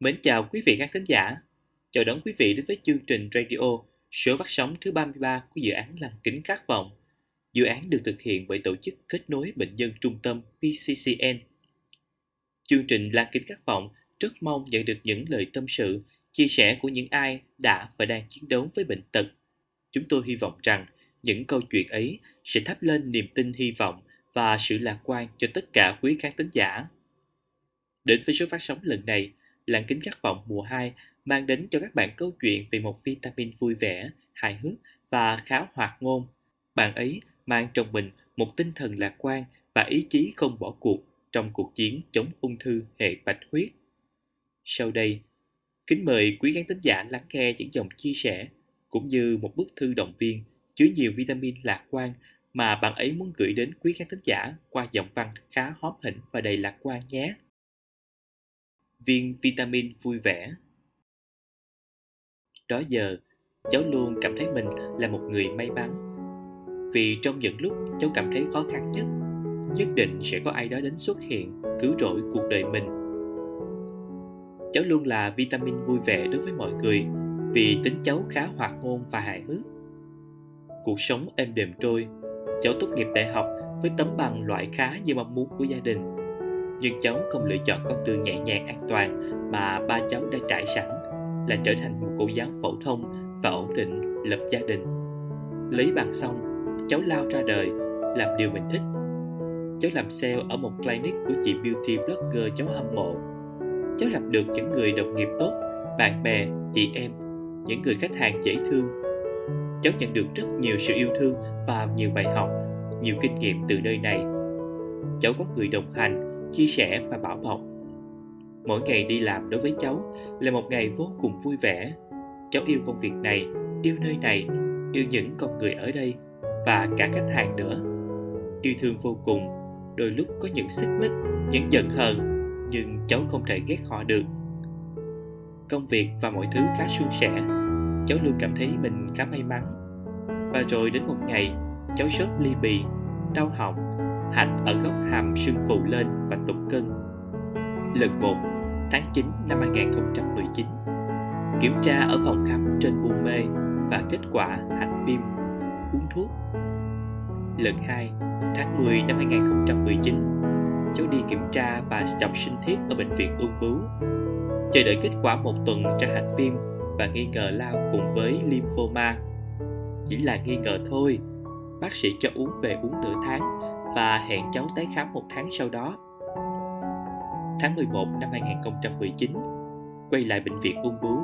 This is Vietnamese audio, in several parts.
Mến chào quý vị khán thính giả. Chào đón quý vị đến với chương trình radio số phát sóng thứ 33 của dự án Lăng Kính Khát Vọng. Dự án được thực hiện bởi Tổ chức Kết nối Bệnh nhân Trung tâm PCCN. Chương trình Lăng Kính Khát Vọng rất mong nhận được những lời tâm sự, chia sẻ của những ai đã và đang chiến đấu với bệnh tật. Chúng tôi hy vọng rằng những câu chuyện ấy sẽ thắp lên niềm tin hy vọng và sự lạc quan cho tất cả quý khán thính giả. Đến với số phát sóng lần này, Lặng kính khát vọng mùa 2 mang đến cho các bạn câu chuyện về một vitamin vui vẻ, hài hước và khá hoạt ngôn. Bạn ấy mang trong mình một tinh thần lạc quan và ý chí không bỏ cuộc trong cuộc chiến chống ung thư hệ bạch huyết. Sau đây, kính mời quý khán thính giả lắng nghe những dòng chia sẻ cũng như một bức thư động viên chứa nhiều vitamin lạc quan mà bạn ấy muốn gửi đến quý khán thính giả qua giọng văn khá hóm hỉnh và đầy lạc quan nhé viên vitamin vui vẻ. Đó giờ, cháu luôn cảm thấy mình là một người may mắn. Vì trong những lúc cháu cảm thấy khó khăn nhất, nhất định sẽ có ai đó đến xuất hiện, cứu rỗi cuộc đời mình. Cháu luôn là vitamin vui vẻ đối với mọi người vì tính cháu khá hoạt ngôn và hài hước. Cuộc sống êm đềm trôi, cháu tốt nghiệp đại học với tấm bằng loại khá như mong muốn của gia đình nhưng cháu không lựa chọn con đường nhẹ nhàng an toàn mà ba cháu đã trải sẵn là trở thành một cô giáo phổ thông và ổn định lập gia đình. Lấy bằng xong, cháu lao ra đời, làm điều mình thích. Cháu làm sale ở một clinic của chị beauty blogger cháu hâm mộ. Cháu gặp được những người đồng nghiệp tốt, bạn bè, chị em, những người khách hàng dễ thương. Cháu nhận được rất nhiều sự yêu thương và nhiều bài học, nhiều kinh nghiệm từ nơi này. Cháu có người đồng hành chia sẻ và bảo bọc. Mỗi ngày đi làm đối với cháu là một ngày vô cùng vui vẻ. Cháu yêu công việc này, yêu nơi này, yêu những con người ở đây và cả khách hàng nữa. Yêu thương vô cùng, đôi lúc có những xích mích, những giận hờn, nhưng cháu không thể ghét họ được. Công việc và mọi thứ khá suôn sẻ, cháu luôn cảm thấy mình khá may mắn. Và rồi đến một ngày, cháu sốt ly bì, đau họng hạch ở góc hàm sưng phù lên và tụt cân. Lần 1, tháng 9 năm 2019. Kiểm tra ở phòng khám trên buôn mê và kết quả hạch viêm, uống thuốc. Lần 2, tháng 10 năm 2019, cháu đi kiểm tra và chọc sinh thiết ở bệnh viện ung bướu. Chờ đợi kết quả một tuần tra hạch viêm và nghi ngờ lao cùng với lymphoma. Chỉ là nghi ngờ thôi, bác sĩ cho uống về uống nửa tháng và hẹn cháu tái khám một tháng sau đó. Tháng 11 năm 2019, quay lại bệnh viện ung bướu,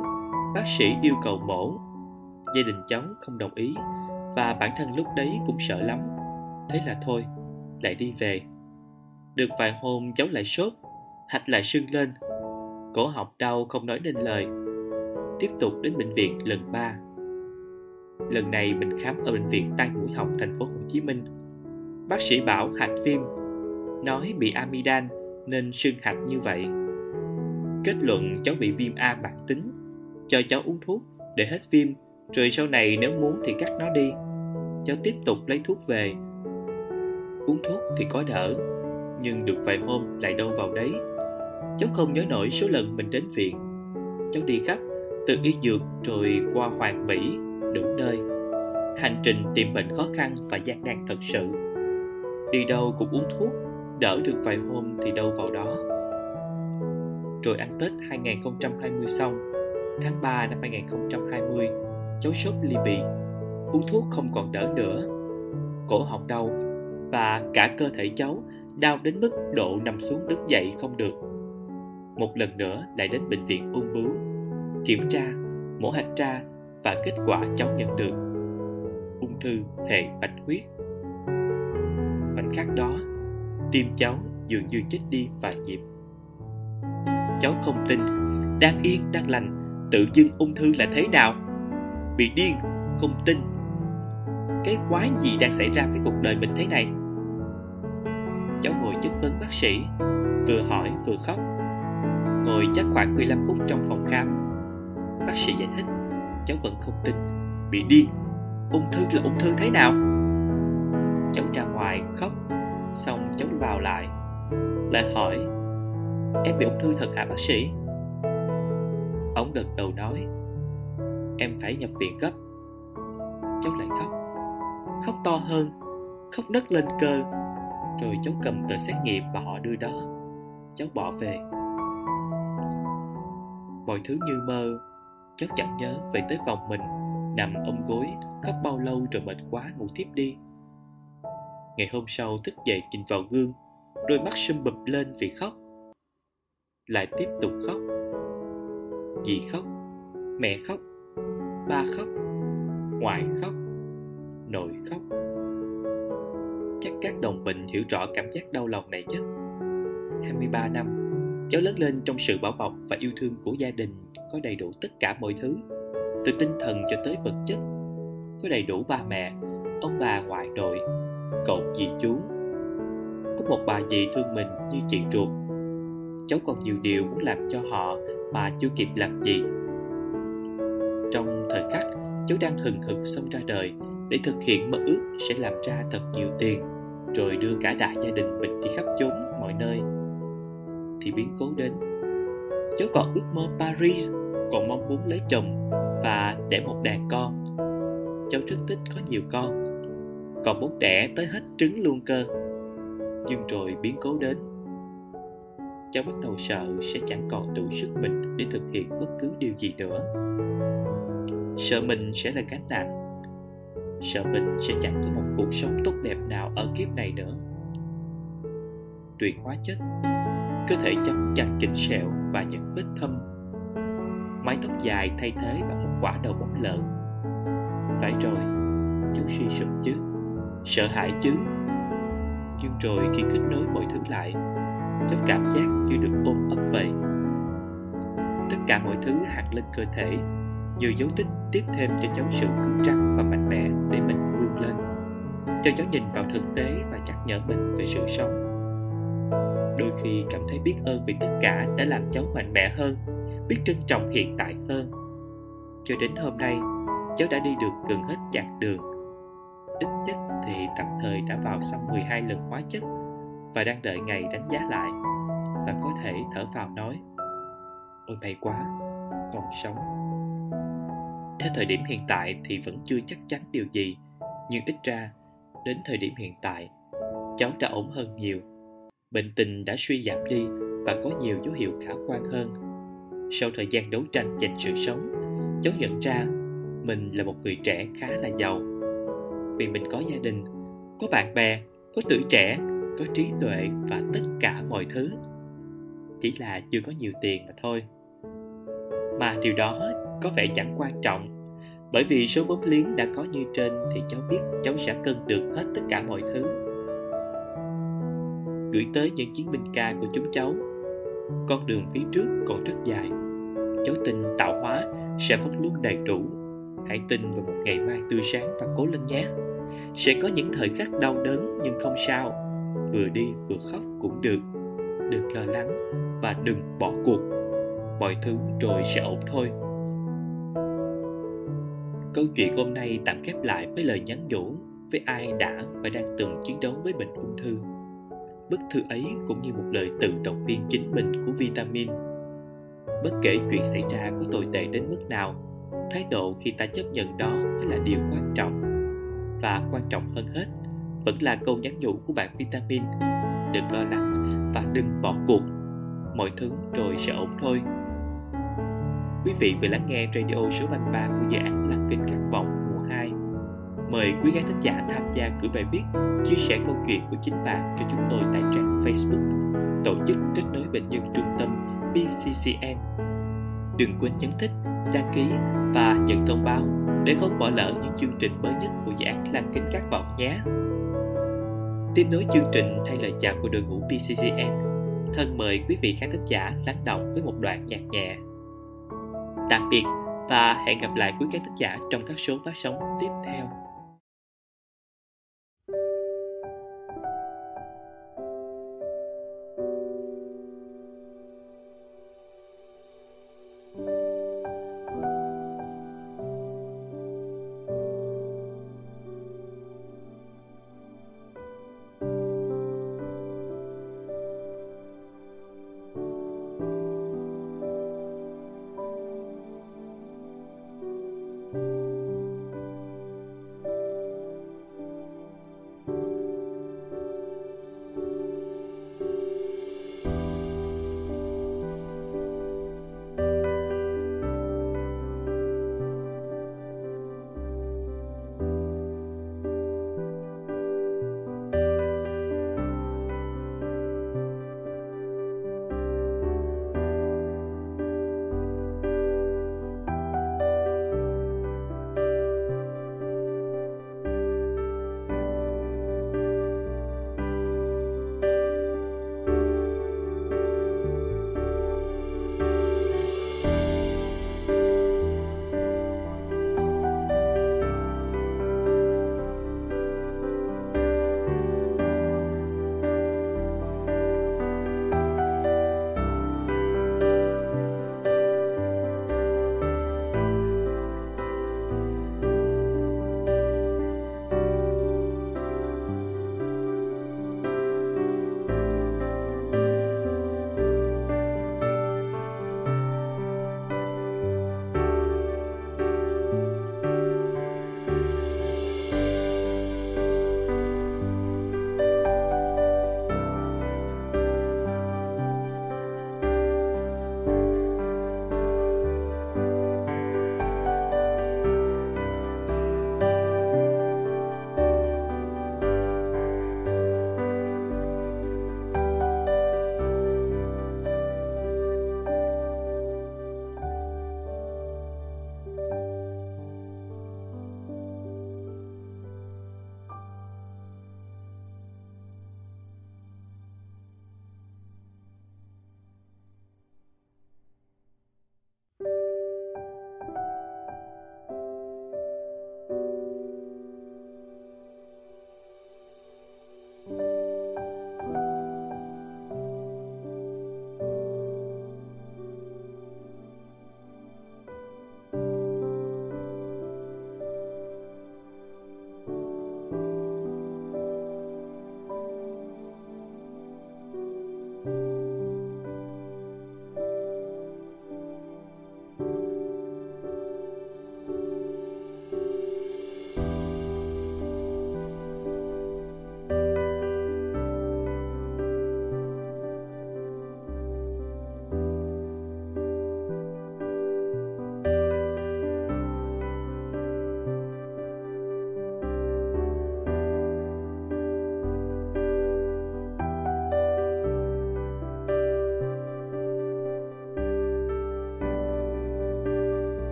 bác sĩ yêu cầu mổ. Gia đình cháu không đồng ý và bản thân lúc đấy cũng sợ lắm. Thế là thôi, lại đi về. Được vài hôm cháu lại sốt, hạch lại sưng lên. Cổ họng đau không nói nên lời. Tiếp tục đến bệnh viện lần 3. Lần này mình khám ở bệnh viện Tai Mũi Họng thành phố Hồ Chí Minh Bác sĩ bảo hạch viêm, nói bị amidan nên sưng hạch như vậy. Kết luận cháu bị viêm A mạng tính, cho cháu uống thuốc để hết viêm, rồi sau này nếu muốn thì cắt nó đi. Cháu tiếp tục lấy thuốc về. Uống thuốc thì có đỡ, nhưng được vài hôm lại đâu vào đấy. Cháu không nhớ nổi số lần mình đến viện. Cháu đi khắp, từ y dược rồi qua hoàng bỉ, đủ nơi. Hành trình tìm bệnh khó khăn và gian nan thật sự đi đâu cũng uống thuốc, đỡ được vài hôm thì đâu vào đó. Rồi ăn Tết 2020 xong, tháng 3 năm 2020 cháu sốt ly bì, uống thuốc không còn đỡ nữa. Cổ họng đau và cả cơ thể cháu đau đến mức độ nằm xuống đứng dậy không được. Một lần nữa lại đến bệnh viện ung bướu, kiểm tra, mổ hạch tra và kết quả cháu nhận được. Ung thư hệ bạch huyết khắc đó. Tim cháu dường như chết đi vài nhịp. Cháu không tin. Đang yên, đang lành. Tự dưng ung thư là thế nào? Bị điên, không tin. Cái quái gì đang xảy ra với cuộc đời mình thế này? Cháu ngồi chất vấn bác sĩ, vừa hỏi vừa khóc. Ngồi chắc khoảng 15 phút trong phòng khám. Bác sĩ giải thích, cháu vẫn không tin. Bị điên, ung thư là ung thư thế nào? Cháu ra ngoài khóc, xong cháu vào lại. Lại hỏi, em bị ung thư thật hả, bác sĩ? Ông gật đầu nói, Em phải nhập viện gấp. Cháu lại khóc. Khóc to hơn, Khóc nấc lên cơ. Rồi cháu cầm tờ xét nghiệm và họ đưa đó. Cháu bỏ về. Mọi thứ như mơ, Cháu chẳng nhớ về tới phòng mình, Nằm ôm gối, Khóc bao lâu rồi mệt quá ngủ tiếp đi. Ngày hôm sau thức dậy nhìn vào gương, Đôi mắt sưng bụp lên vì khóc. Lại tiếp tục khóc. Dì khóc, Mẹ khóc, Ba khóc, Ngoại khóc, Nội khóc. Chắc các đồng bình hiểu rõ cảm giác đau lòng này nhất 23 năm, Cháu lớn lên trong sự bảo bọc và yêu thương của gia đình Có đầy đủ tất cả mọi thứ, Từ tinh thần cho tới vật chất. Có đầy đủ ba mẹ, Ông bà ngoại nội Cậu dì chú Có một bà dì thương mình như chị ruột. Cháu còn nhiều điều muốn làm cho họ Mà chưa kịp làm gì. Trong thời khắc, Cháu đang hừng hực xông ra đời, Để thực hiện mơ ước sẽ làm ra thật nhiều tiền, Rồi đưa cả đại gia đình mình đi khắp chốn mọi nơi. Thì biến cố đến. Cháu còn ước mơ Paris, Còn mong muốn lấy chồng Và đẻ một đàn con. Cháu rất thích có nhiều con còn muốn đẻ tới hết trứng luôn cơ. Nhưng rồi biến cố đến. Cháu bắt đầu sợ sẽ chẳng còn đủ sức mình để thực hiện bất cứ điều gì nữa. Sợ mình sẽ là gánh nặng. Sợ mình sẽ chẳng có một cuộc sống tốt đẹp nào ở kiếp này nữa. Tuyệt hóa chất, cơ thể chấm chặt chỉnh sẹo và những vết thâm. Mái tóc dài thay thế bằng một quả đầu bóng lợn. Phải rồi, cháu suy sụp chứ sợ hãi chứ. Nhưng rồi khi kết nối mọi thứ lại cháu cảm giác như được ôm ấp vậy. Tất cả mọi thứ hạt lên cơ thể như dấu tích tiếp thêm cho cháu sự cứng rắn và mạnh mẽ để mình vươn lên. Cho cháu nhìn vào thực tế và nhắc nhở mình về sự sống. Đôi khi cảm thấy biết ơn vì tất cả đã làm cháu mạnh mẽ hơn, biết trân trọng hiện tại hơn. Cho đến hôm nay, cháu đã đi được gần hết chặng đường. Ít nhất thì tạm thời đã vào xong 12 lần hóa chất và đang đợi ngày đánh giá lại và có thể thở phào nói, ôi may quá, còn sống. Theo thời điểm hiện tại thì vẫn chưa chắc chắn điều gì, nhưng ít ra, đến thời điểm hiện tại, cháu đã ổn hơn nhiều. Bệnh tình đã suy giảm đi và có nhiều dấu hiệu khả quan hơn. Sau thời gian đấu tranh giành sự sống, cháu nhận ra mình là một người trẻ khá là giàu vì mình có gia đình, có bạn bè, có tuổi trẻ, có trí tuệ và tất cả mọi thứ. Chỉ là chưa có nhiều tiền mà thôi. Mà điều đó có vẻ chẳng quan trọng, bởi vì số vốn liếng đã có như trên thì cháu biết cháu sẽ cân được hết tất cả mọi thứ. Gửi tới những chiến binh ca của chúng cháu, con đường phía trước còn rất dài. Cháu tin tạo hóa sẽ vẫn luôn đầy đủ. Hãy tin vào một ngày mai tươi sáng và cố lên nhé sẽ có những thời khắc đau đớn nhưng không sao. Vừa đi vừa khóc cũng được. Đừng lo lắng và đừng bỏ cuộc. Mọi thứ rồi sẽ ổn thôi. Câu chuyện hôm nay tạm khép lại với lời nhắn nhủ với ai đã và đang từng chiến đấu với bệnh ung thư. Bức thư ấy cũng như một lời tự động viên chính mình của vitamin. Bất kể chuyện xảy ra có tồi tệ đến mức nào, thái độ khi ta chấp nhận đó mới là điều quan trọng và quan trọng hơn hết, vẫn là câu nhắn nhủ của bạn vitamin. Đừng lo lắng và đừng bỏ cuộc. Mọi thứ rồi sẽ ổn thôi. Quý vị vừa lắng nghe radio số 33 của dự án lăng kính khát vọng mùa 2 mời quý khán thính giả tham gia gửi bài viết, chia sẻ câu chuyện của chính bạn cho chúng tôi tại trang facebook, tổ chức kết nối bệnh nhân trung tâm PCCN đừng quên nhấn thích, đăng ký và nhận thông báo để không bỏ lỡ những chương trình mới nhất của dự án Lăng Kính Các Vọng nhé. Tiếp nối chương trình thay lời chào của đội ngũ PCCN, thân mời quý vị khán thính giả lắng động với một đoạn nhạc nhẹ. Tạm biệt và hẹn gặp lại quý khán thính giả trong các số phát sóng tiếp theo.